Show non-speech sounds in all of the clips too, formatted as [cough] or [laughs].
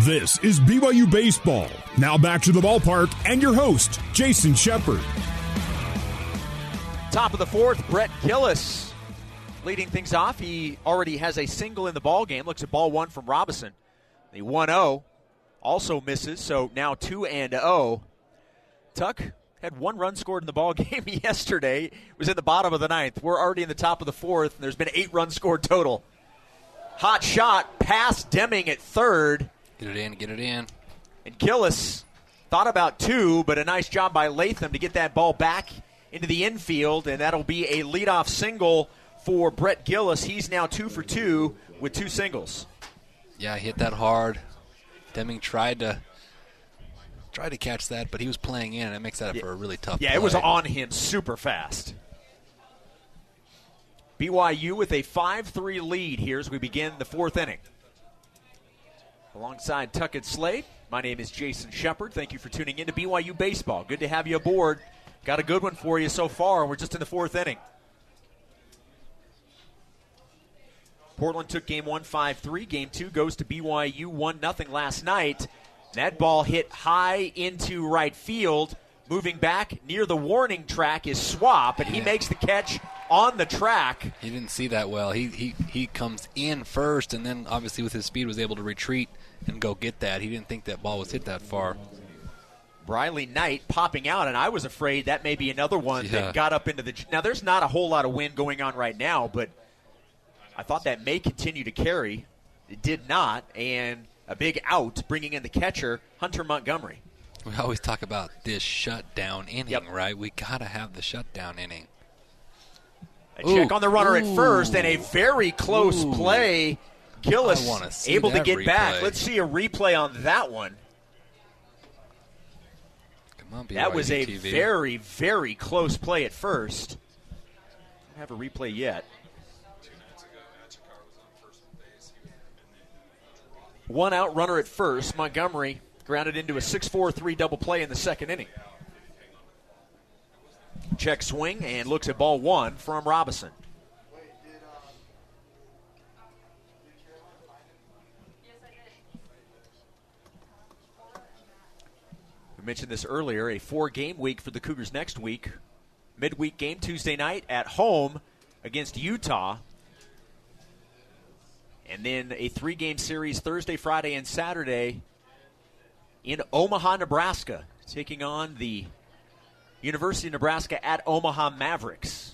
This is BYU Baseball. Now back to the ballpark and your host, Jason Shepard. Top of the fourth, Brett Gillis leading things off. He already has a single in the ball game. Looks at ball one from Robinson. The 1 0 also misses, so now 2 and 0. Tuck had one run scored in the ball game [laughs] yesterday. It was in the bottom of the ninth. We're already in the top of the fourth, and there's been eight runs scored total. Hot shot past Deming at third. Get it in, get it in. And Gillis thought about two, but a nice job by Latham to get that ball back into the infield, and that'll be a leadoff single for Brett Gillis. He's now two for two with two singles. Yeah, hit that hard. Deming tried to tried to catch that, but he was playing in, and it makes that yeah. for a really tough. Yeah, play. it was on him super fast. BYU with a 5 3 lead here as we begin the fourth inning. Alongside Tuckett Slade, my name is Jason Shepard. Thank you for tuning in to BYU Baseball. Good to have you aboard. Got a good one for you so far. We're just in the fourth inning. Portland took game one 5 3. Game two goes to BYU 1 0 last night. That ball hit high into right field. Moving back near the warning track is Swap, and he makes the catch on the track. He didn't see that well. He, he he comes in first, and then obviously with his speed was able to retreat and go get that. He didn't think that ball was hit that far. Briley Knight popping out, and I was afraid that may be another one Yeah. that got up into the. Now, there's not a whole lot of wind going on right now, but I thought that may continue to carry. It did not, and a big out, bringing in the catcher, Hunter Montgomery. We always talk about this shutdown inning, Yep. right? We gotta have the shutdown inning. A check on the runner at first, and a very close Ooh. play. Gillis able to get back. Let's see a replay on that one. Come on, That was a TV. very, very close play at first. Don't have a replay yet. One out runner at first. Montgomery grounded into a 6 4 3 double play in the second inning. Check swing and looks at ball one from Robinson. Mentioned this earlier a four game week for the Cougars next week. Midweek game Tuesday night at home against Utah. And then a three game series Thursday, Friday, and Saturday in Omaha, Nebraska, taking on the University of Nebraska at Omaha Mavericks.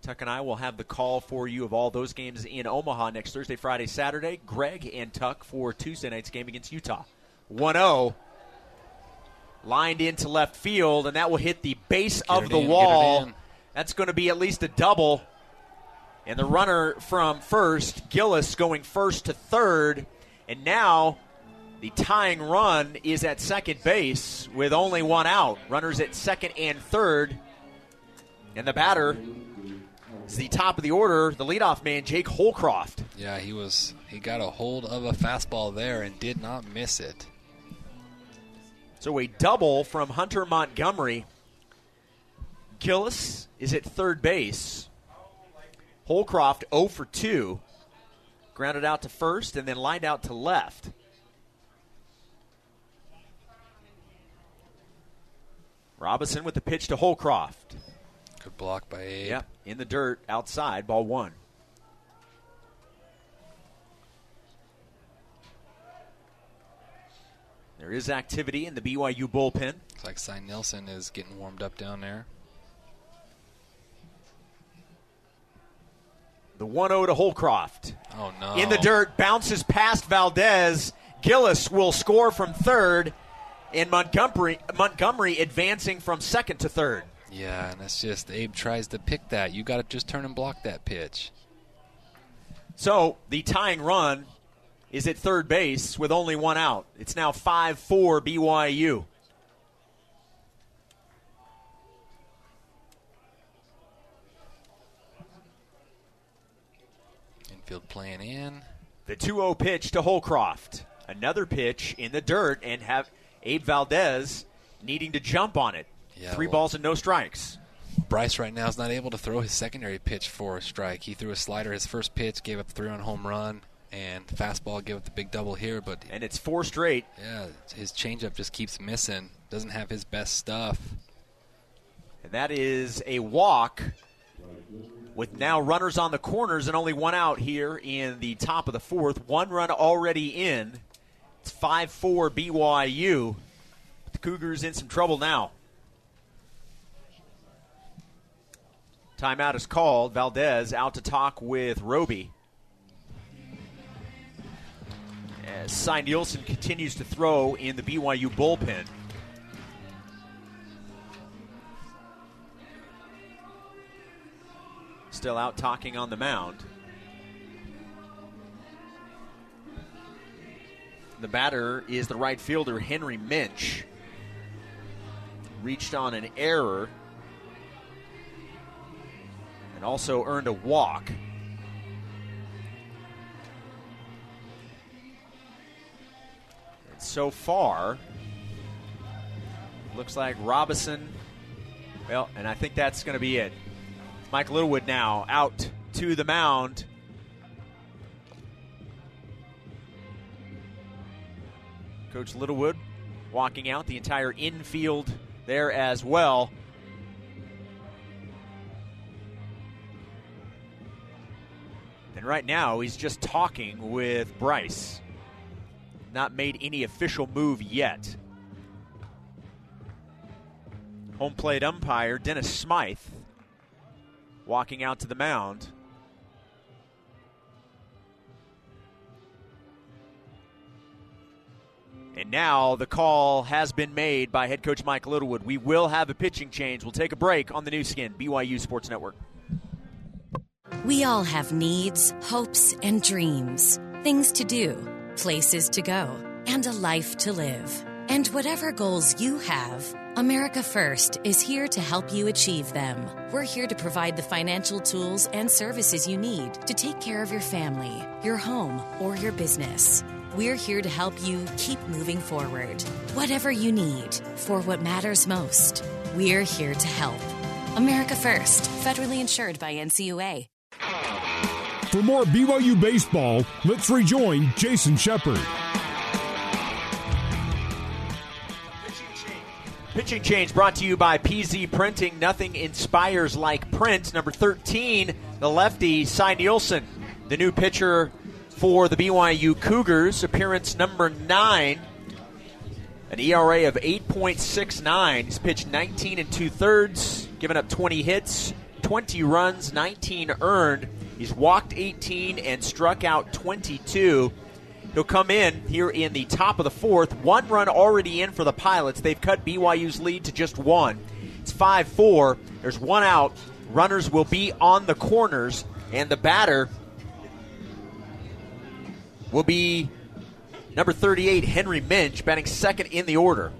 Tuck and I will have the call for you of all those games in Omaha next Thursday, Friday, Saturday. Greg and Tuck for Tuesday night's game against Utah. 1 0. Lined into left field, and that will hit the base Get of the in, wall. That's going to be at least a double. And the runner from first, Gillis, going first to third. And now the tying run is at second base with only one out. Runners at second and third. And the batter is the top of the order, the leadoff man, Jake Holcroft. Yeah, he was. He got a hold of a fastball there and did not miss it. So a double from Hunter Montgomery. Gillis is at third base. Holcroft 0 for 2. Grounded out to first and then lined out to left. Robinson with the pitch to Holcroft. Good block by Abe. Yep, in the dirt outside, ball one. There is activity in the BYU bullpen. Looks like Cy Nielsen is getting warmed up down there. The 1 0 to Holcroft. Oh no! In the dirt, bounces past Valdez. Gillis will score from third, and Montgomery, Montgomery advancing from second to third. Yeah, and it's just Abe tries to pick that. You got to just turn and block that pitch. So the tying run is at third base with only one out. It's now 5 4 BYU. Infield playing in. The 2 0 pitch to Holcroft. Another pitch in the dirt, and have Abe Valdez needing to jump on it. Yeah, Three well- balls and no strikes. Bryce right now is not able to throw his secondary pitch for a strike. He threw a slider his first pitch, gave up three on home run. And fastball give up the big double here, but and it's four straight. Yeah, his changeup just keeps missing. Doesn't have his best stuff. And that is a walk with now runners on the corners and only one out here in the top of the fourth. One run already in. It's 5 4 BYU. The Cougars in some trouble now. Timeout is called. Valdez out to talk with Roby. As Cy Nielsen continues to throw in the BYU bullpen. Still out talking on the mound. The batter is the right fielder, Henry Minch. Reached on an error and also earned a walk. So far, looks like Robison. Well, and I think that's going to be it. Mike Littlewood now out to the mound. Coach Littlewood walking out the entire infield there as well. And right now, he's just talking with Bryce. Not made any official move yet. Home plate umpire Dennis Smythe walking out to the mound. And now the call has been made by head coach Mike Littlewood. We will have a pitching change. We'll take a break on the Nu Skin, BYU Sports Network. We all have needs, hopes, and dreams. Things to do, places to go, and a life to live. And whatever goals you have, America First is here to help you achieve them. We're here to provide the financial tools and services you need to take care of your family, your home, or your business. We're here to help you keep moving forward. Whatever you need for what matters most, we're here to help. America First, federally insured by NCUA. For more BYU baseball, let's rejoin Jason Shepard. Pitching change brought to you by PZ Printing. Nothing inspires like print. Number 13, the lefty, Cy Nielsen, the new pitcher for the BYU Cougars. Appearance number 9, an ERA of 8.69. He's pitched 19 and two thirds, given up 20 hits, 20 runs, 19 earned. He's walked 18 and struck out 22. He'll come in here in the top of the fourth. One run already in for the Pilots. They've cut BYU's lead to just one. It's 5 4. There's one out. Runners will be on the corners, and the batter will be number 38, Henry Minch, batting second in the order.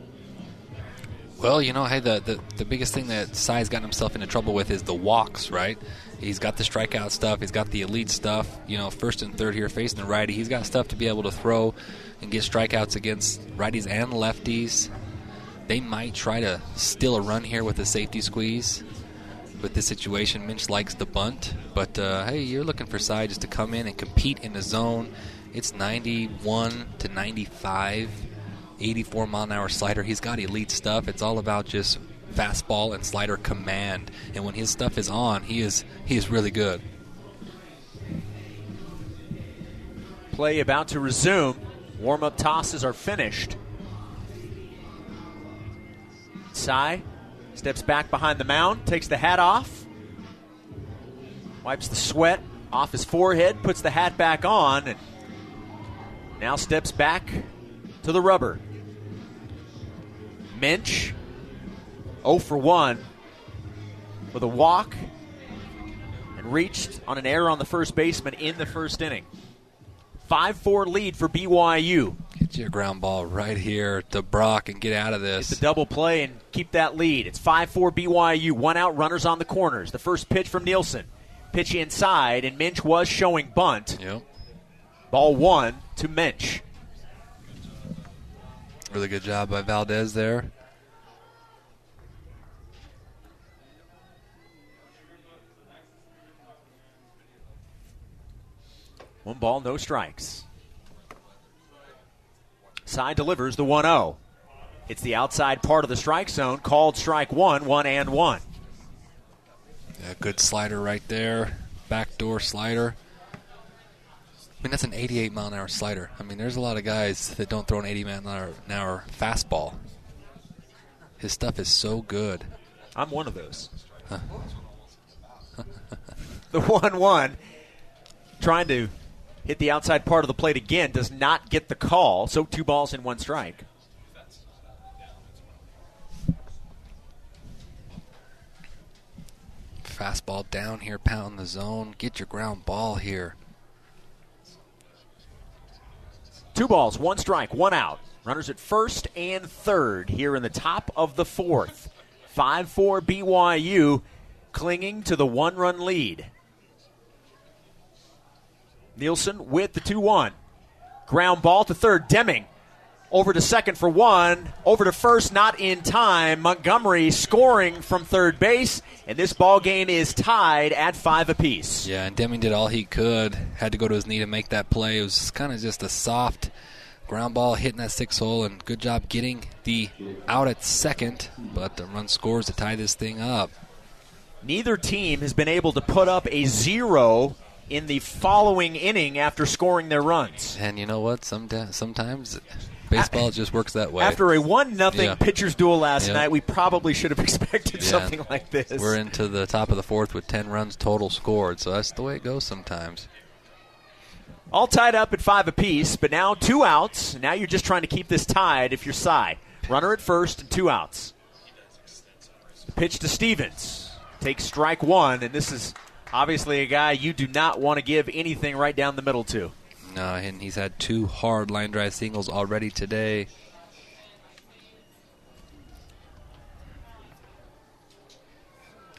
Well, you know, hey, the, the, the biggest thing that Cy's gotten himself into trouble with is the walks, right? He's got the strikeout stuff. He's got the elite stuff. You know, first and third here facing the righty. He's got stuff to be able to throw and get strikeouts against righties and lefties. They might try to steal a run here with a safety squeeze. With this situation, Minch likes the bunt, but uh, hey, you're looking for Cy just to come in and compete in the zone. It's 91 to 95, 84 mile an hour slider. He's got elite stuff. It's all about just fastball and slider command. And when his stuff is on, he is he is really good. Play about to resume. Warm up tosses are finished. Cy steps back behind the mound, takes the hat off, wipes the sweat off his forehead, puts the hat back on, and now steps back to the rubber. Minch 0 for 1 with a walk and reached on an error on the first baseman in the first inning. 5 4 lead for BYU. Get your ground ball right here to Brock and get out of this. Get the double play and keep that lead. It's 5 4 BYU. One out, runners on the corners. The first pitch from Nielsen. Pitch inside, and Minch was showing bunt. Yep. Ball one to Minch. Really good job by Valdez there. One ball, no strikes. Cy delivers the 1 0. It's the outside part of the strike zone, called strike one, one and one. Yeah, good slider right there. Backdoor slider. I mean, that's an 88 mile an hour slider. I mean, there's a lot of guys that don't throw an 80 mile an hour fastball. His stuff is so good. I'm one of those. [laughs] the 1 1, trying to hit the outside part of the plate again, does not get the call. So two balls in one strike. Fastball down here, pound the zone. Get your ground ball here. Two balls, one strike, one out. Runners at first and third here in the top of the fourth. 5 4 BYU clinging to the one run lead. Nielsen with the 2 1. Ground ball to third. Deming over to second for one. Over to first, not in time. Montgomery scoring from third base, and this ball game is tied at five apiece. Yeah, and Deming did all he could. Had to go to his knee to make that play. It was kind of just a soft ground ball hitting that six hole, and good job getting the out at second. But the run scores to tie this thing up. Neither team has been able to put up a zero in the following inning after scoring their runs. And you know what? Some sometimes baseball just works that way. After a one nothing yeah. pitchers duel last yeah. night, we probably should have [laughs] expected yeah. something like this. We're into the top of the fourth with ten runs total scored, so that's the way it goes sometimes. All tied up at five apiece, but now two outs. Now you're just trying to keep this tied if you're Cy. Runner at first and two outs. Pitch to Stevens. Takes strike one, and this is obviously a guy you do not want to give anything right down the middle to. No, and he's had two hard line drive singles already today.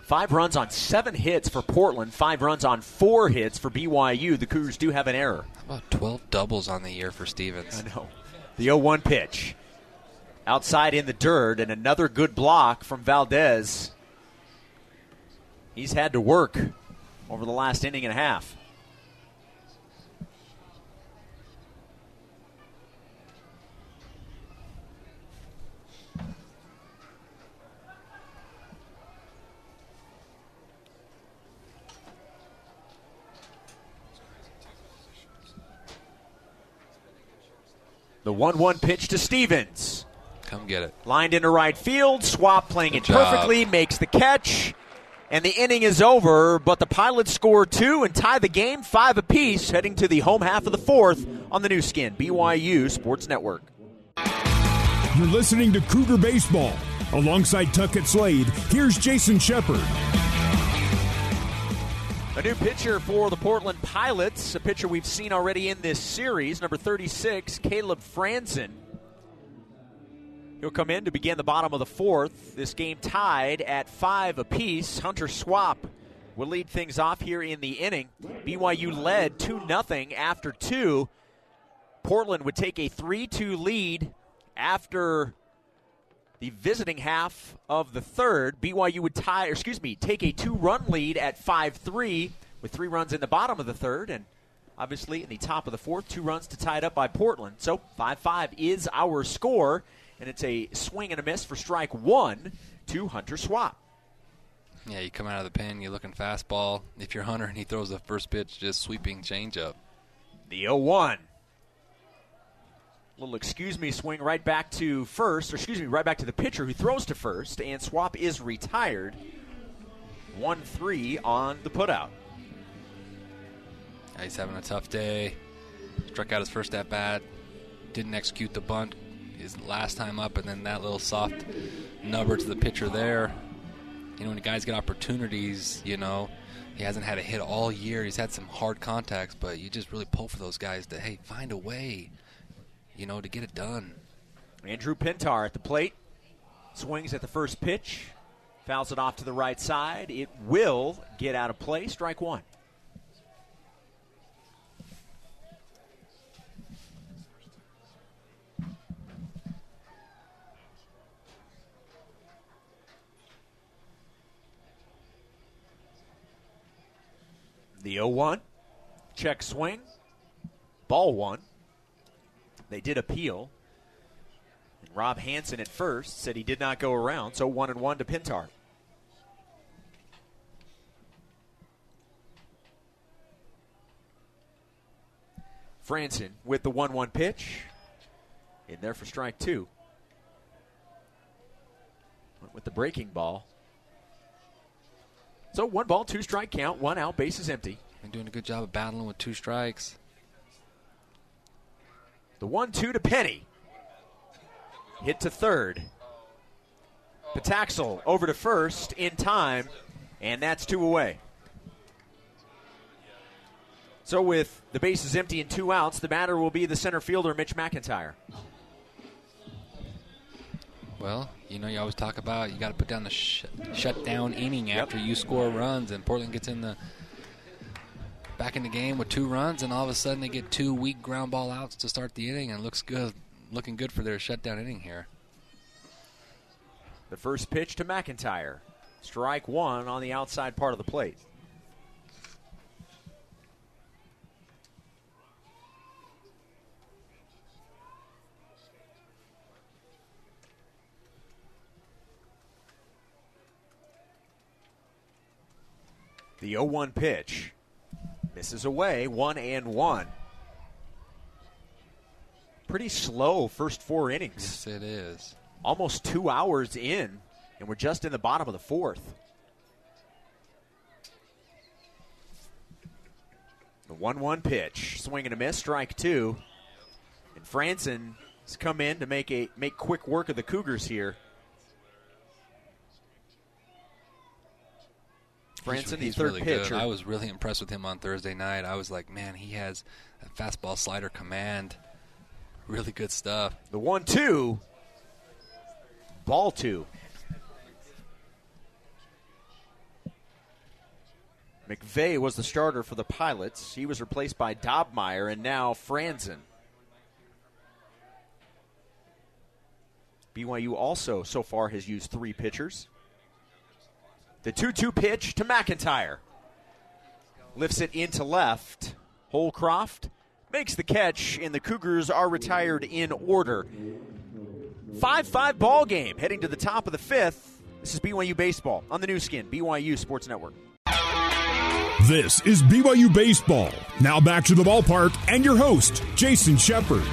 Five runs on seven hits for Portland, five runs on four hits for BYU. The Cougars do have an error. How about 12 doubles on the year for Stevens? I know. The 0 1 pitch. Outside in the dirt, and another good block from Valdez. He's had to work over the last inning and a half. The 1 1 pitch to Stevens. Come get it. Lined into right field. Swap playing Good it job. perfectly, makes the catch. And the inning is over, but the Pilots score two and tie the game five apiece, heading to the home half of the fourth on the Nu Skin, BYU Sports Network. You're listening to Cougar Baseball. Alongside Tuckett Slade, here's Jason Shepard. A new pitcher for the Portland Pilots, a pitcher we've seen already in this series, number 36, Caleb Franzen. He'll come in to begin the bottom of the fourth. This game tied at five apiece. Hunter Swap will lead things off here in the inning. BYU led 2 0 after two. Portland would take a 3 2 lead after the visiting half of the third. BYU would tie, or excuse me, take a two run lead at 5 3 with three runs in the bottom of the third. And obviously in the top of the fourth, two runs to tie it up by Portland. So 5 5 is our score. And it's a swing and a miss for strike one to Hunter Swap. Yeah, you come out of the pen, you're looking fastball. If you're Hunter and he throws the first pitch, just sweeping changeup. The 0 1 little excuse me swing right back to first, or excuse me, right back to the pitcher who throws to first, and Swap is retired. 1 3 on the putout. Yeah, he's having a tough day. Struck out his first at bat. Didn't execute the bunt his last time up, and then that little soft nubber to the pitcher there. You know, when guys get opportunities, you know, he hasn't had a hit all year. He's had some hard contacts, but you just really pull for those guys to, hey, find a way you know, to get it done. Andrew Pintar at the plate. Swings at the first pitch. Fouls it off to the right side. It will get out of play. Strike one. The 0 1. Check swing. ball one. They did appeal. And Rob Hanson at first said he did not go around, so one and one to Pintar. Franson with the 1 1 pitch. In there for strike two. Went with the breaking ball. So one ball, two strike count, one out, base is empty. And doing a good job of battling with two strikes. The 1 2 to Penny. Hit to third. Pataxel over to first in time, and that's two away. So, with the bases empty and two outs, the batter will be the center fielder, Mitch McIntyre. Well, you know, you always talk about you got to put down the sh- shutdown inning after you score runs, and Portland gets in the back in the game with two runs, and all of a sudden they get two weak ground ball outs to start the inning, and looks good, looking good for their shutdown inning here. The first pitch to McIntyre, strike one on the outside part of the plate. The 0 1 pitch misses away, 1 and 1. Pretty slow first four innings. Yes, it is. Almost two hours in, and we're just in the bottom of the fourth. The 1 1 pitch, swing and a miss, strike two. And Franson has come in to make a make quick work of the Cougars here. Franson, the he's third really pitcher. good. I was really impressed with him on Thursday night. I was like, man, he has a fastball slider command. Really good stuff. The one two. Ball two. McVeigh was the starter for the Pilots. He was replaced by Dobmeyer and now Franzen. BYU also so far has used three pitchers. The 2 2 pitch to McIntyre. Lifts it into left. Holcroft makes the catch, and the Cougars are retired in order. 5 5 ball game heading to the top of the fifth. This is BYU Baseball on the Nu Skin, BYU Sports Network. This is BYU Baseball. Now back to the ballpark and your host, Jason Shepard.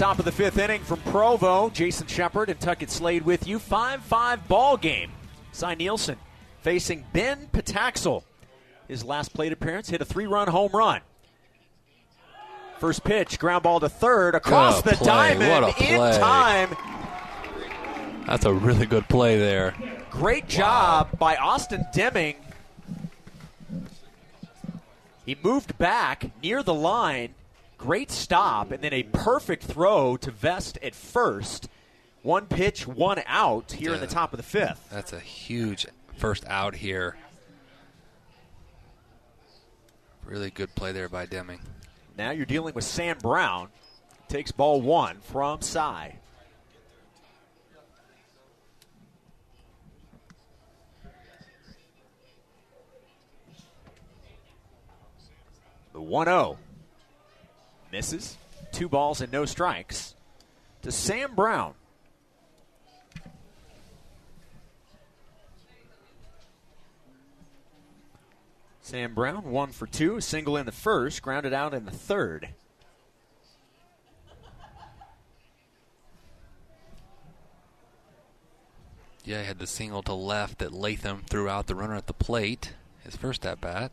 Top of the fifth inning from Provo. Jason Shepard and Tuckett Slade with you. 5 5 ball game. Cy Nielsen facing Ben Pataxel. His last plate appearance hit a three run home run. First pitch, ground ball to third, across the diamond in time. That's a really good play there. Great job by Austin Deming. He moved back near the line. Great stop, and then a perfect throw to Vest at first. One pitch, one out here in the top of the fifth. That's a huge first out here. Really good play there by Deming. Now you're dealing with Sam Brown. Takes ball one from Cy. The 1 0. Misses. Two balls and no strikes to Sam Brown. Sam Brown, one for two, single in the first, grounded out in the third. Yeah, he had the single to left that Latham threw out the runner at the plate. His first at bat.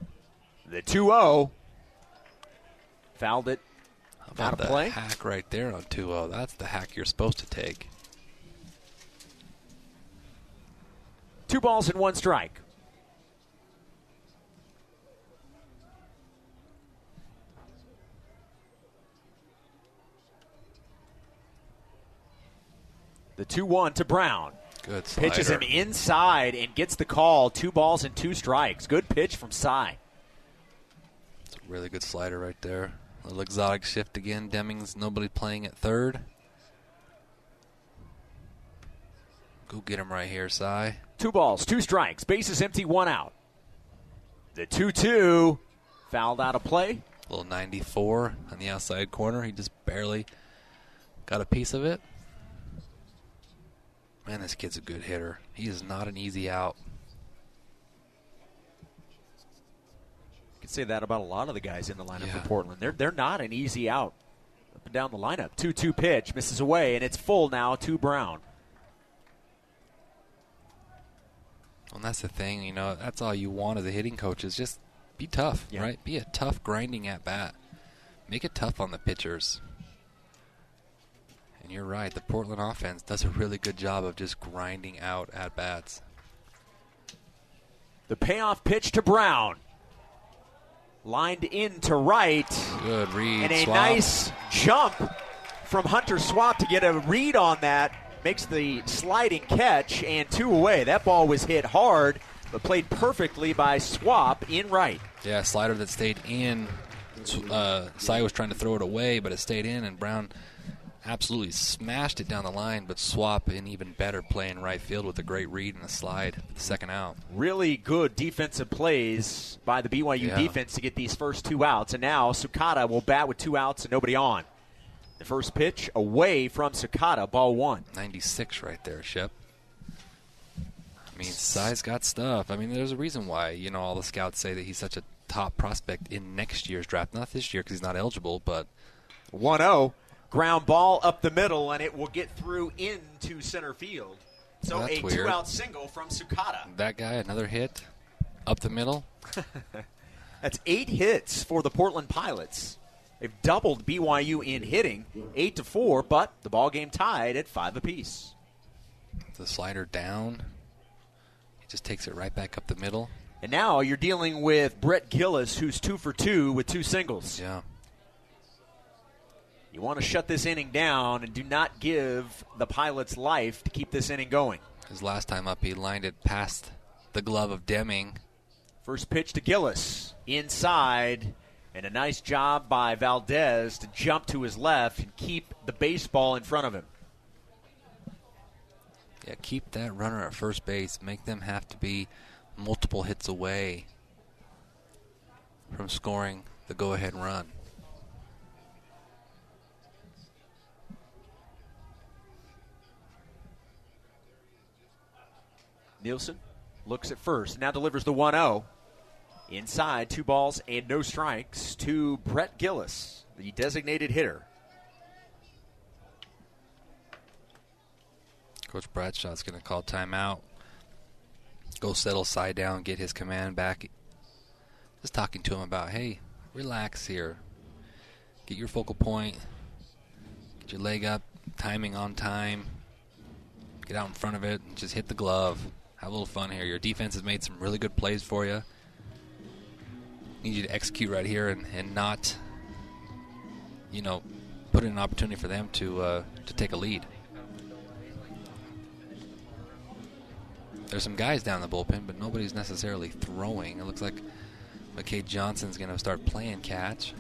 The 2 0. Fouled it. How about of the play? hack right there on 2-0? That's the hack you're supposed to take. Two balls and one strike. The 2 1 to Brown. Good slider. Pitches him inside and gets the call. Two balls and two strikes. Good pitch from Cy. It's a really good slider right there. Little exotic shift again. Deming's nobody playing at third. Go get him right here, Cy. Two balls, two strikes. Bases empty, one out. The 2 2 fouled out of play. Little 94 on the outside corner. He just barely got a piece of it. Man, this kid's a good hitter. He is not an easy out. Say that about a lot of the guys in the lineup Yeah. for Portland. They're they're not an easy out up and down the lineup. Two two pitch misses away, and it's full now to Brown. And that's the thing, you know, that's all you want as a hitting coach is just be tough, Yeah. right? Be a tough grinding at bat. Make it tough on the pitchers. And you're right, the Portland offense does a really good job of just grinding out at bats. The payoff pitch to Brown. Lined in to right. Good read. and a swap. nice jump from Hunter Swap to get a read on that. Makes the sliding catch and two away. That ball was hit hard, but played perfectly by Swap in right. Yeah, slider that stayed in. Uh, Cy was trying to throw it away, but it stayed in, and Brown absolutely smashed it down the line. But Swap in even better play in right field with a great read and a slide for the second out. Really good defensive plays by the BYU Yeah. defense to get these first two outs. And now Sukata will bat with two outs and nobody on. The first pitch away from Sukata, ball one. 96 right there, Shep. I mean, Cy's got stuff. I mean, there's a reason why, you know, all the scouts say that he's such a top prospect in next year's draft. Not this year because he's not eligible, but 1 0. Ground ball up the middle, and it will get through into center field. So That's a weird. two out single from Sukata. that guy, another hit up the middle. [laughs] That's eight hits for the Portland Pilots. They've doubled BYU in hitting, eight to four, but the ball game tied at five apiece. The slider down. He just takes it right back up the middle. And now you're dealing with Brett Gillis, who's two for two with two singles. Yeah. You want to shut this inning down and do not give the Pilots life to keep this inning going. His last time up, he lined it past the glove of Deming. First pitch to Gillis, inside, and a nice job by Valdez to jump to his left and keep the baseball in front of him. Yeah, keep that runner at first base. Make them have to be multiple hits away from scoring the go ahead run. Nielsen looks at first, now delivers the 1 0. Inside, two balls and no strikes to Brett Gillis, the designated hitter. Coach Bradshaw's going to call timeout. Go settle Cy down, get his command back. Just talking to him about, hey, relax here. Get your focal point. Get your leg up, timing on time. Get out in front of it just hit the glove. Have a little fun here. Your defense has made some really good plays for you. Need you to execute right here and, and not, you know, put in an opportunity for them to uh, to take a lead. There's some guys down the bullpen, but nobody's necessarily throwing. It looks like McKay Johnson's going to start playing catch.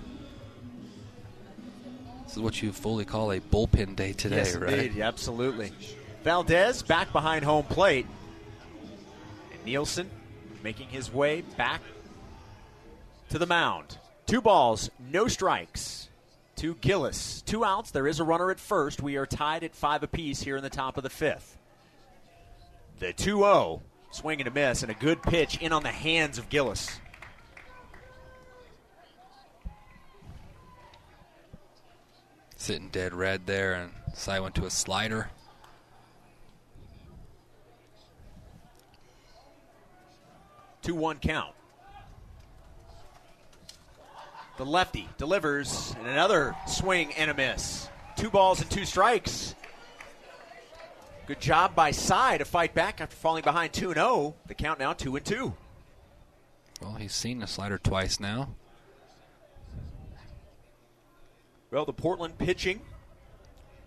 This is what you fully call a bullpen day today, yes, right? indeed, absolutely. Valdez back behind home plate. Nielsen making his way back to the mound. Two balls, no strikes to Gillis. Two outs. There is a runner at first. We are tied at five apiece here in the top of the fifth. The 2 0, swing and a miss, and a good pitch in on the hands of Gillis. Sitting dead red there, and Cy went to a slider. Two one count. The lefty delivers, and another swing and a miss. Two balls and two strikes. Good job by Cy to fight back after falling behind 2 0. The count now 2 and 2. Well, he's seen the slider twice now. Well, the Portland pitching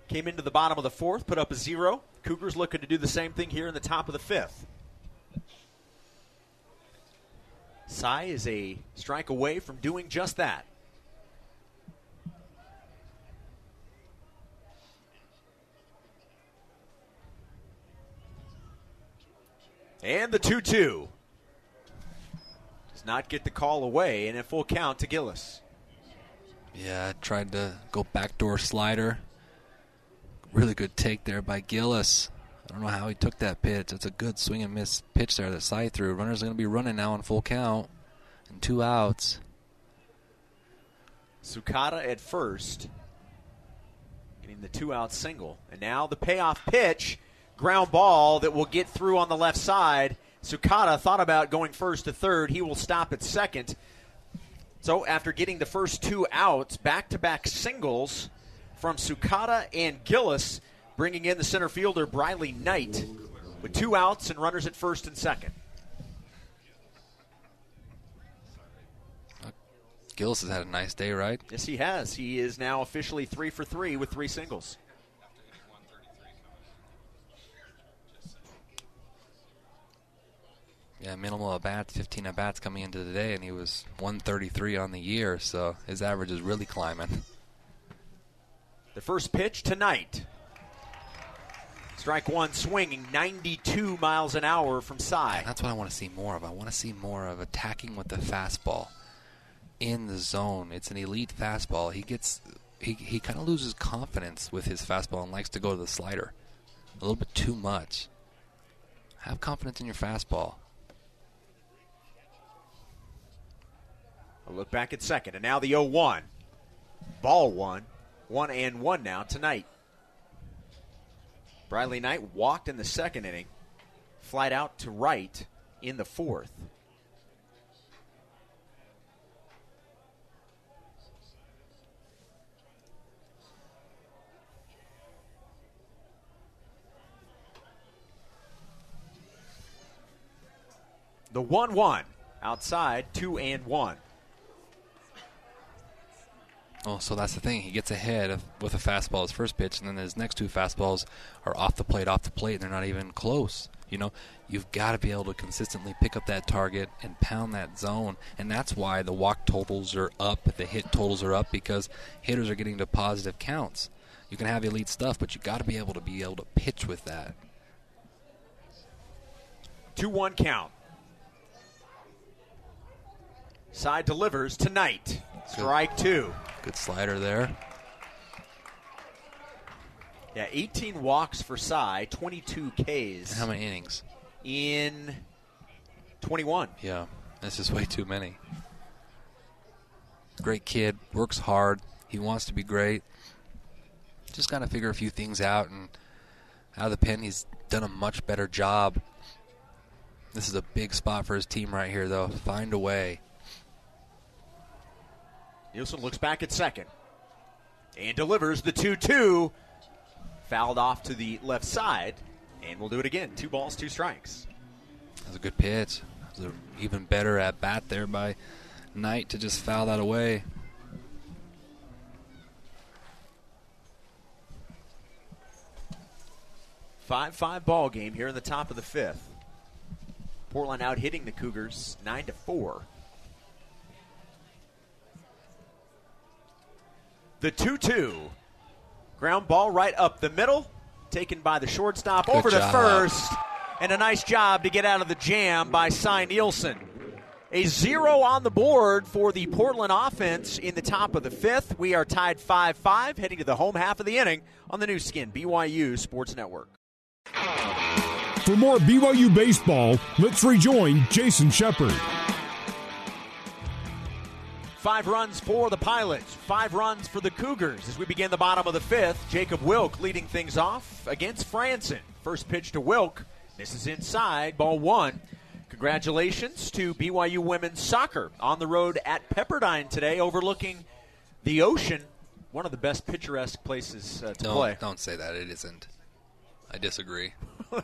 came into the bottom of the fourth, put up a zero. Cougars looking to do the same thing here in the top of the fifth. Cy is a strike away from doing just that. And the 2 2 does not get the call away, and a full count to Gillis. Yeah, tried to go backdoor slider. Really good take there by Gillis. I don't know how he took that pitch. It's a good swing and miss pitch there that Cy threw. Runner's going to be running now on full count and two outs. Sukata at first, getting the two out single. And now the payoff pitch, ground ball that will get through on the left side. Sukata thought about going first to third. He will stop at second. So after getting the first two outs, back to back singles from Sukata and Gillis, bringing in the center fielder Briley Knight with two outs and runners at first and second. Gillis has had a nice day, right? Yes, he has. He is now officially three for three with three singles. Yeah, minimal at bats, 15 at bats coming into the day, and he was 133 on the year, so his average is really climbing. The first pitch tonight. Strike one swinging 92 miles an hour from Cy. That's what I want to see more of. I want to see more of attacking with the fastball in the zone. It's an elite fastball. He gets he he kind of loses confidence with his fastball and likes to go to the slider a little bit too much. Have confidence in your fastball. A look back at second, and now the 0 1. Ball one. One and one now tonight. Briley Knight walked in the second inning, flight out to right in the fourth. The 1 1 outside, 2 and 1. Oh, so that's the thing. He gets ahead of, with a fastball his first pitch, and then his next two fastballs are off the plate, off the plate, and they're not even close. You know, you've got to be able to consistently pick up that target and pound that zone, and that's why the walk totals are up, the hit totals are up because hitters are getting to positive counts. You can have elite stuff, but you got to be able to be able to pitch with that. 2 1 count. Cy delivers tonight. Strike two. Good slider there. Yeah, 18 walks for Cy, 22 Ks. And how many innings? In 21. Yeah, this is way too many. Great kid, works hard. He wants to be great. Just got to figure a few things out, and out of the pen, he's done a much better job. This is a big spot for his team right here, though. Find a way. Nielsen looks back at second and delivers the 2 2. Fouled off to the left side, and we'll do it again. Two balls, two strikes. That's a good pitch. That was an even better at bat there by Knight to just foul that away. Five five ball game here in the top of the fifth. Portland out hitting the Cougars nine to four. The 2 2. Ground ball right up the middle. Taken by the shortstop Good over to first. And a nice job to get out of the jam by Cy Nielsen. A zero on the board for the Portland offense in the top of the fifth. We are tied 5 5, heading to the home half of the inning on the Nu Skin, BYU Sports Network. For more BYU baseball, let's rejoin Jason Shepard. Five runs for the Pilots, five runs for the Cougars as we begin the bottom of the fifth. Jacob Wilk leading things off against Franson. First pitch to Wilk. This is inside, ball one. Congratulations to BYU women's soccer on the road at Pepperdine today, overlooking the ocean. One of the best picturesque places uh, to No, play. don't say that. It isn't. I disagree. [laughs]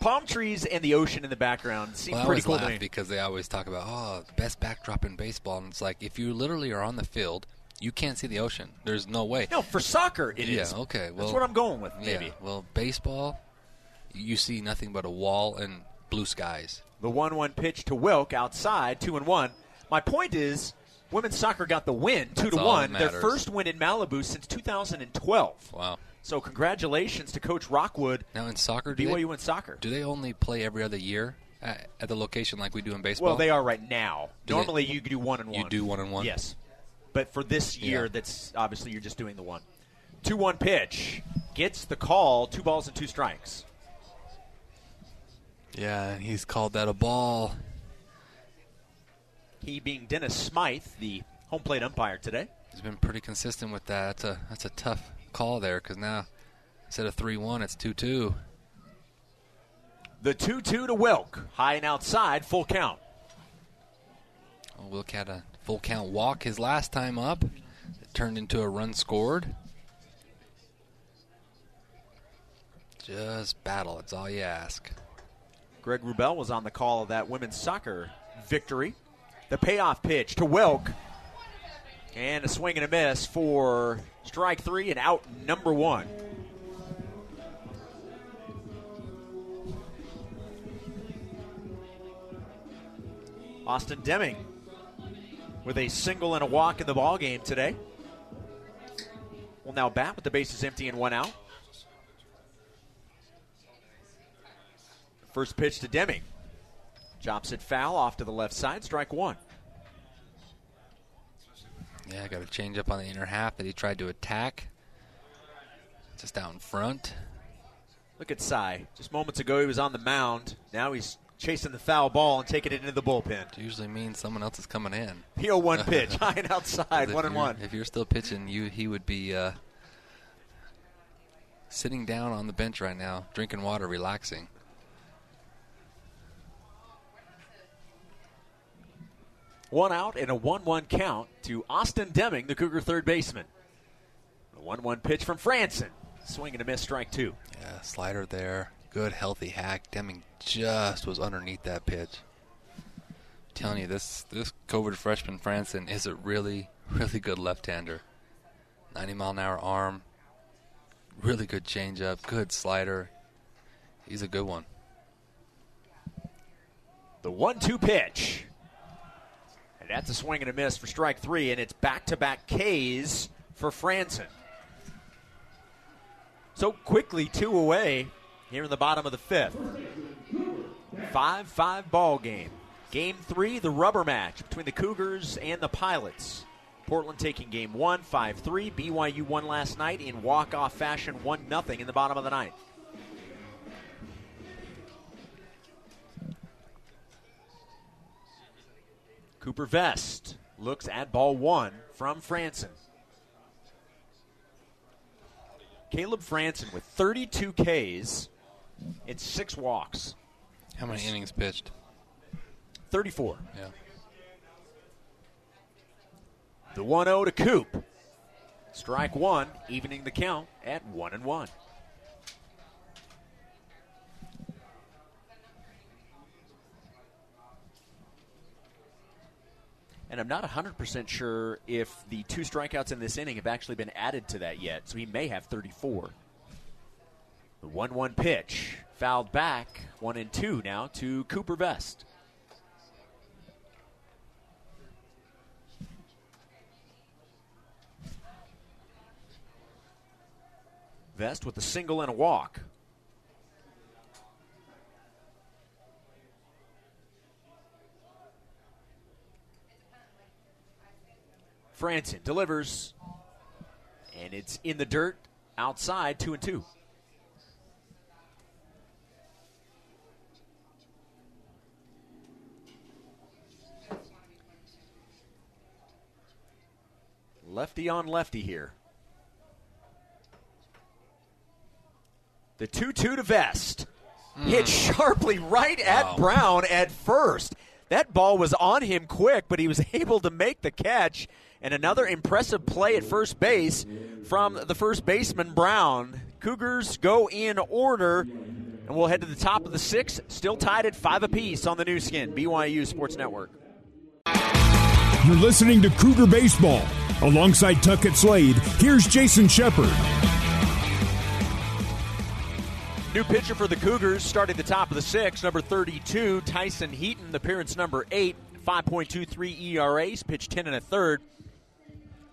Palm trees and the ocean in the background seem Well, pretty cool to me. because they always talk about oh, best backdrop in baseball, and it's like if you literally are on the field, you can't see the ocean. There's no way. No, for soccer it is. yeah, okay. Well, That's what I'm going with, maybe. Yeah, well, baseball, you see nothing but a wall and blue skies. The 1 1 pitch to Wilk outside, 2 and 1. My point is, women's soccer got the win, 2 That's to all 1. that Their first win in Malibu since 2012. Wow. So, congratulations to Coach Rockwood, Now in soccer, do BYU they, in soccer. do they only play every other year at, at the location like we do in baseball? Well, they are right now. Do they- Normally, you do one and one. You do one and one? Yes. but for this year, Yeah. that's obviously you're just doing the one. 2 1 pitch. Gets the call, two balls and two strikes. Yeah, and he's called that a ball. He being Dennis Smythe, the home plate umpire today. He's been pretty consistent with that. That's a that's a tough call there because now instead of three one, it's two two. The 2 2 to Wilk. High and outside, full count. Well, Wilk had a full count walk his last time up. It turned into a run scored. Just battle. That's all you ask. Greg Wrubell was on the call of that women's soccer victory. The payoff pitch to Wilk. And a swing and a miss for strike three and out number one. Austin Deming with a single and a walk in the ball game today. Will now bat with the bases empty and one out. First pitch to Deming. Chops it foul off to the left side, strike one. Yeah, got a change up on the inner half that he tried to attack. Just out in front. Look at Cy. Just moments ago he was on the mound. Now he's chasing the foul ball and taking it into the bullpen. It usually means someone else is coming in. 0 1 [laughs] pitch, high and outside, one and one. If you're still pitching, you he would be uh, sitting down on the bench right now, drinking water, relaxing. One out and a 1 1 count to Austin Deming, the Cougar third baseman. A 1 1 pitch from Franson. Swing and a miss, strike two. Yeah, slider there. Good, healthy hack. Deming just was underneath that pitch. telling you, this this COVID freshman Franson is a really, really good left-hander. 90 mile an hour arm. Really good changeup. Good slider. He's a good one. The 1 2 pitch. That's a swing and a miss for strike three, and it's back to back Ks for Franson. So quickly, two away here in the bottom of the fifth. 5 5 ball game. Game three, the rubber match between the Cougars and the Pilots. Portland taking game one, 5 3. BYU won last night in walk off fashion, 1 0 in the bottom of the ninth. Cooper Vest looks at ball one from Franson. Caleb Franson with 32 Ks and six walks. How many innings pitched? 34. Yeah. The 1 0 to Coop. Strike one, evening the count at 1 and 1. And I'm not 100% sure if the two strikeouts in this inning have actually been added to that yet, so he may have 34. The 1 1 pitch, fouled back, 1 and 2 now to Cooper Vest. Vest with a single and a walk. Franson delivers, and it's in the dirt outside, two and two. Lefty on lefty here. The 2 2 to Vest. Hit hmm. sharply right at Wow. Brown at first. That ball was on him quick, but he was [laughs] able to make the catch. And another impressive play at first base from the first baseman, Brown. Cougars go in order, and we'll head to the top of the sixth, still tied at five apiece on the Nu Skin, BYU Sports Network. You're listening to Cougar Baseball. Alongside Tuckett Slade, here's Jason Shepard. New pitcher for the Cougars, starting the top of the sixth, number 32, Tyson Heaton, appearance number 8, 5.23 ERAs, pitched 10 and a third.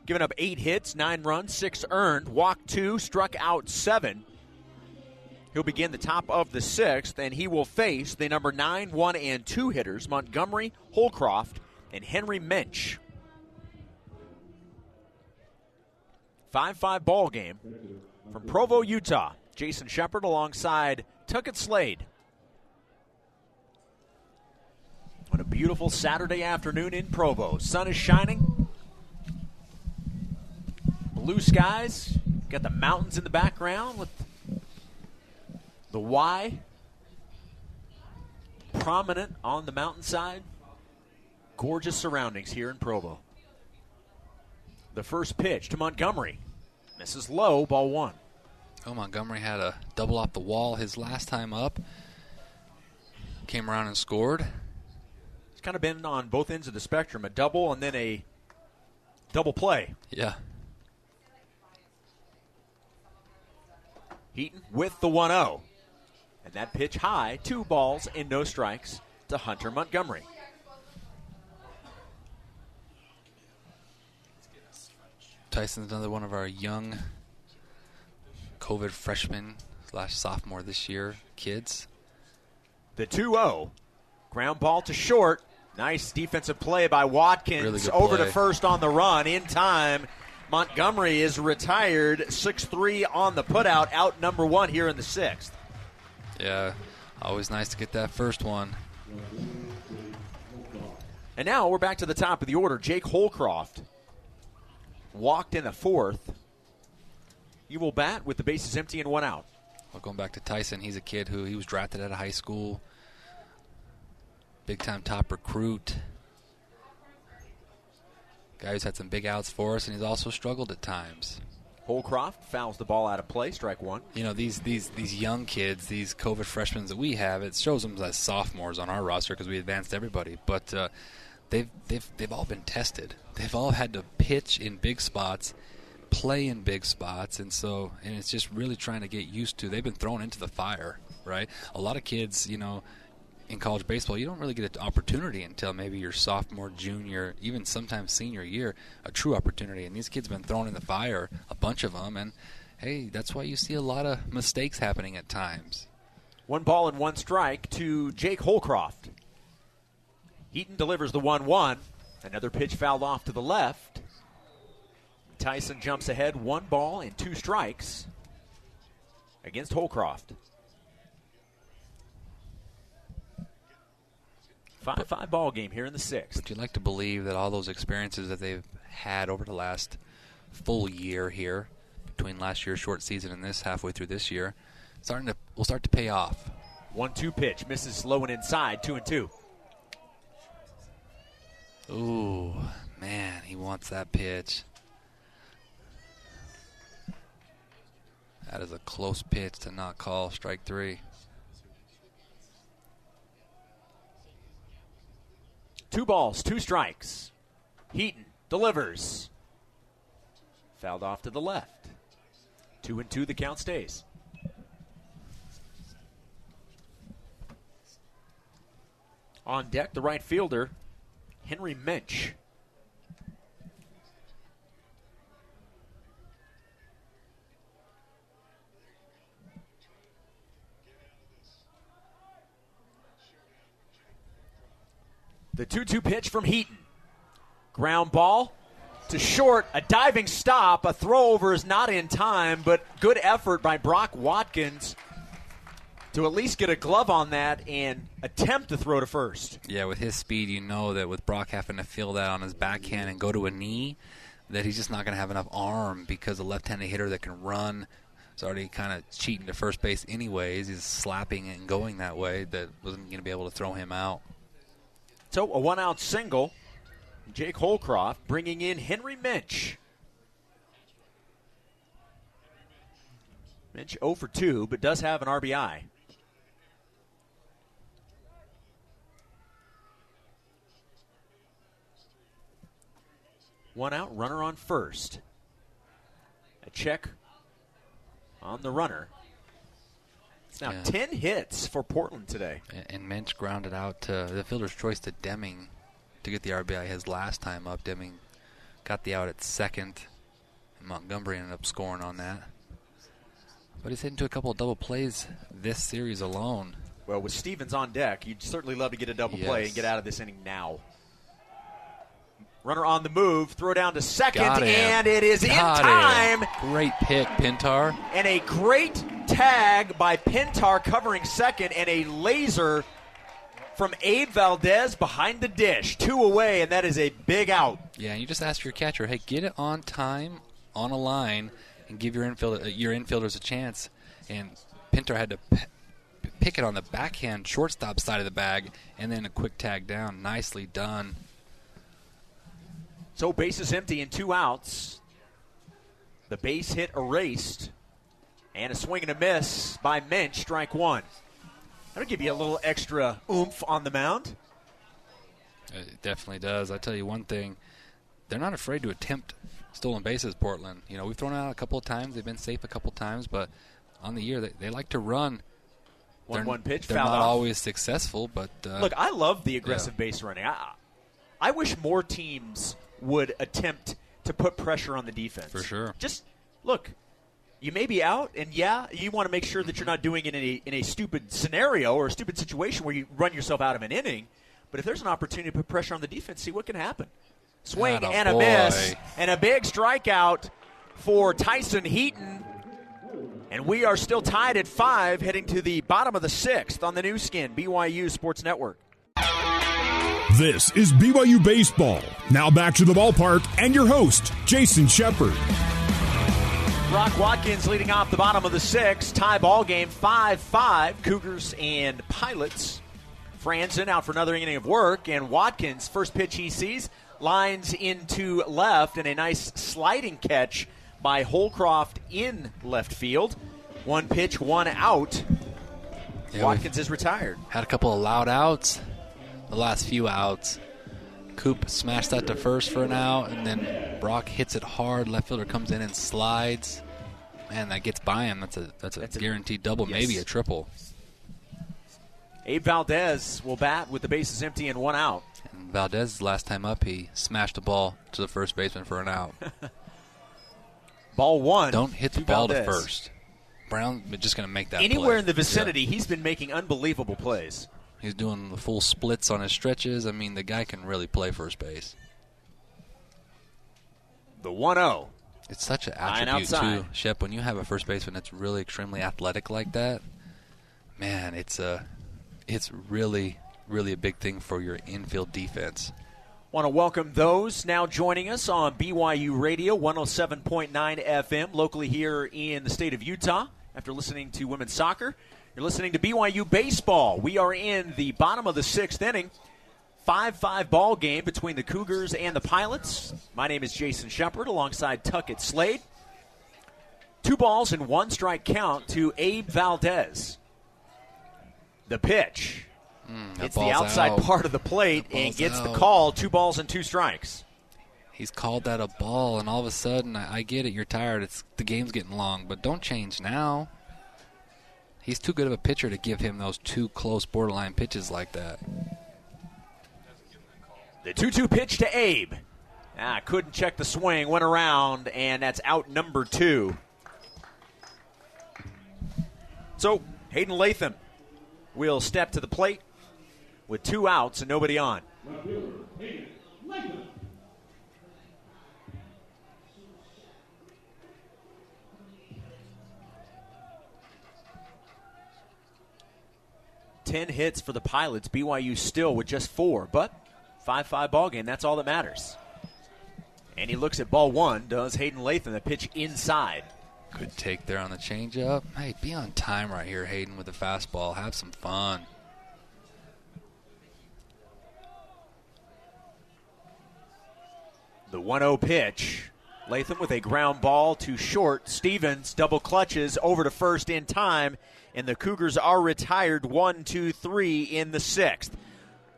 Given up 8 hits, 9 runs, 6 earned, walked 2, struck out 7. He'll begin the top of the sixth, and he will face the number 9, 1, and 2 hitters, Montgomery, Holcroft, and Henry Mensch. 5 5 ball game from Provo, Utah. Jason Shepard alongside Tuckett Slade. On a beautiful Saturday afternoon in Provo. Sun is shining. Blue skies. Got the mountains in the background with the Y prominent on the mountainside. Gorgeous surroundings here in Provo. The first pitch to Montgomery. Misses low, ball one. Oh, Montgomery had a double off the wall his last time up. Came around and scored. It's kind of been on both ends of the spectrum a double and then a double play. Yeah. Heaton with the 1 0. And that pitch high, two balls and no strikes to Hunter Montgomery. Tyson's another one of our young COVID freshman slash sophomore this year kids. The 2 0. Ground ball to short. Nice defensive play by Watkins. Really Over play. to first on the run. In time. Montgomery is retired. 6 3 on the putout. Out number one here in the sixth. Yeah, always nice to get that first one. And now we're back to the top of the order. Jake Holcroft walked in the fourth. You will bat with the bases empty and one out. Well, going back to Tyson, he's a kid who he was drafted out of high school, big time top recruit. Guy who's had some big outs for us, and he's also struggled at times. Holcroft fouls the ball out of play, strike one. You know these these these young kids, these COVID freshmen that we have. It shows them as sophomores on our roster because we advanced everybody, but uh, they've they've they've all been tested. They've all had to pitch in big spots, play in big spots, and so and it's just really trying to get used to. They've been thrown into the fire, right? A lot of kids, you know, in college baseball, you don't really get an opportunity until maybe your sophomore, junior, even sometimes senior year, a true opportunity. And these kids have been thrown in the fire, a bunch of them, and hey, that's why you see a lot of mistakes happening at times. One ball and one strike to Jake Holcroft. Heaton delivers the 1 1. Another pitch fouled off to the left. Tyson jumps ahead, one ball and two strikes against Holcroft. 5 5 ball game here in the sixth. But you'd like to believe that all those experiences that they've had over the last full year here, between last year's short season and this halfway through this year, starting to will start to pay off. 1 2 pitch, misses low and inside, 2 and 2. Ooh, man, he wants that pitch. That is a close pitch to not call strike three. Two balls, two strikes. Heaton delivers. Fouled off to the left. Two and two, the count stays. On deck, the right fielder, Henry Mensch. The 2 2 pitch from Heaton. Ground ball to short. A diving stop. A throw over is not in time, but good effort by Brock Watkins to at least get a glove on that and attempt to throw to first. Yeah, with his speed, you know that with Brock having to feel that on his backhand and go to a knee, that he's just not going to have enough arm because a left-handed hitter that can run is already kind of cheating to first base anyways. He's slapping and going that way that wasn't going to be able to throw him out. So a one out single. Jake Holcroft bringing in Henry Minch. Minch 0 for 2, but does have an RBI. One out, runner on first. A check on the runner. It's now Yeah. 10 hits for Portland today. And- And Minch grounded out to the fielder's choice to Deming to get the RBI his last time up. Deming got the out at second, and Montgomery ended up scoring on that. But he's hitting to a couple of double plays this series alone. Well, with Stevens on deck, you'd certainly love to get a double play and get out of this inning now. Runner on the move, throw down to second, Got him. and it is Got in time. him. Great pick, Pintar. And a great tag by Pintar covering second, and a laser from Abe Valdez behind the dish. Two away, and that is a big out. Yeah, you just ask your catcher, hey, get it on time, on a line, and give your infielder, uh, your infielders a chance. And Pintar had to p- pick it on the backhand shortstop side of the bag, and then a quick tag down. Nicely done. So bases empty and two outs. The base hit erased. And a swing and a miss by Minch, strike one. That'll give you a little extra oomph on the mound. It definitely does. I tell you one thing, they're not afraid to attempt stolen bases. Portland, you know, we've thrown it out a couple of times. They've been safe a couple of times, but on the year they, they like to run. One they're, one pitch, They're not off. always successful, but uh, Look, I love the aggressive base running. I, I wish more teams would attempt to put pressure on the defense. For sure. Just look, you may be out, and yeah, you want to make sure that you're not doing it in a in a stupid scenario or a stupid situation where you run yourself out of an inning. But if there's an opportunity to put pressure on the defense, see what can happen. Swing Atta and a boy. miss, and a big strikeout for Tyson Heaton. And we are still tied at five, heading to the bottom of the sixth on the Nu Skin, BYU Sports Network. This is BYU Baseball. Now back to the ballpark and your host, Jason Shepard. Brock Watkins leading off the bottom of the sixth. Tie ball game 5 5. Cougars and Pilots. Franson out for another inning of work, and Watkins, first pitch he sees, lines into left, and a nice sliding catch by Holcroft in left field. One pitch, one out. yeah, Watkins is retired. had a couple of loud outs. The last few outs, Coop smashed that to first for an out, and then Brock hits it hard. Left fielder comes in and slides. Man, that gets by him. That's a that's a That's a- guaranteed double, yes. maybe a triple. Abe Valdez will bat with the bases empty and one out. And Valdez's last time up, he smashed the ball to the first baseman for an out. [laughs] Ball one. Don't hit the ball to first. Brown is just going to make that Anywhere play. in the Yeah. vicinity, he's been making unbelievable plays. He's doing the full splits on his stretches. I mean, the guy can really play first base. The 1 0. It's such an attribute too, Shep. When you have a first baseman that's really extremely athletic like that, man, it's a, it's really, really a big thing for your infield defense. Want to welcome those now joining us on BYU Radio 107.9 FM locally here in the state of Utah after listening to women's soccer. You're listening to BYU Baseball. We are in the bottom of the sixth inning. 5 5 ball game between the Cougars and the Pilots. My name is Jason Shepard alongside Tuckett Slade. Two balls and one strike count to Abe Valdez. The pitch. Hmm, that It's the outside out. part of the plate and gets the call. Two balls and two strikes. He's called that a ball, and all of a sudden, I, I get it. You're tired. It's the game's getting long, but don't change now. He's too good of a pitcher to give him those two close borderline pitches like that. The 2 2 pitch to Abe. Ah, couldn't check the swing, went around, and that's out number two. So, Hayden Latham will step to the plate with two outs and nobody on. Ten hits for the Pilots. BYU still with just four, but 5 5 ball game. That's all that matters. And he looks at ball one. Does Hayden Latham the pitch inside? Good take there on the changeup. Hey, be on time right here, Hayden, with the fastball. Have some fun. The 1 0 pitch. Latham with a ground ball to short. Stevens double clutches over to first in time, and the Cougars are retired 1 2 3 in the sixth.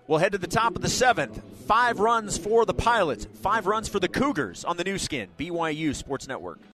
We'll head to the top of the seventh. Five runs for the Pilots, five runs for the Cougars on the Nu Skin, BYU Sports Network.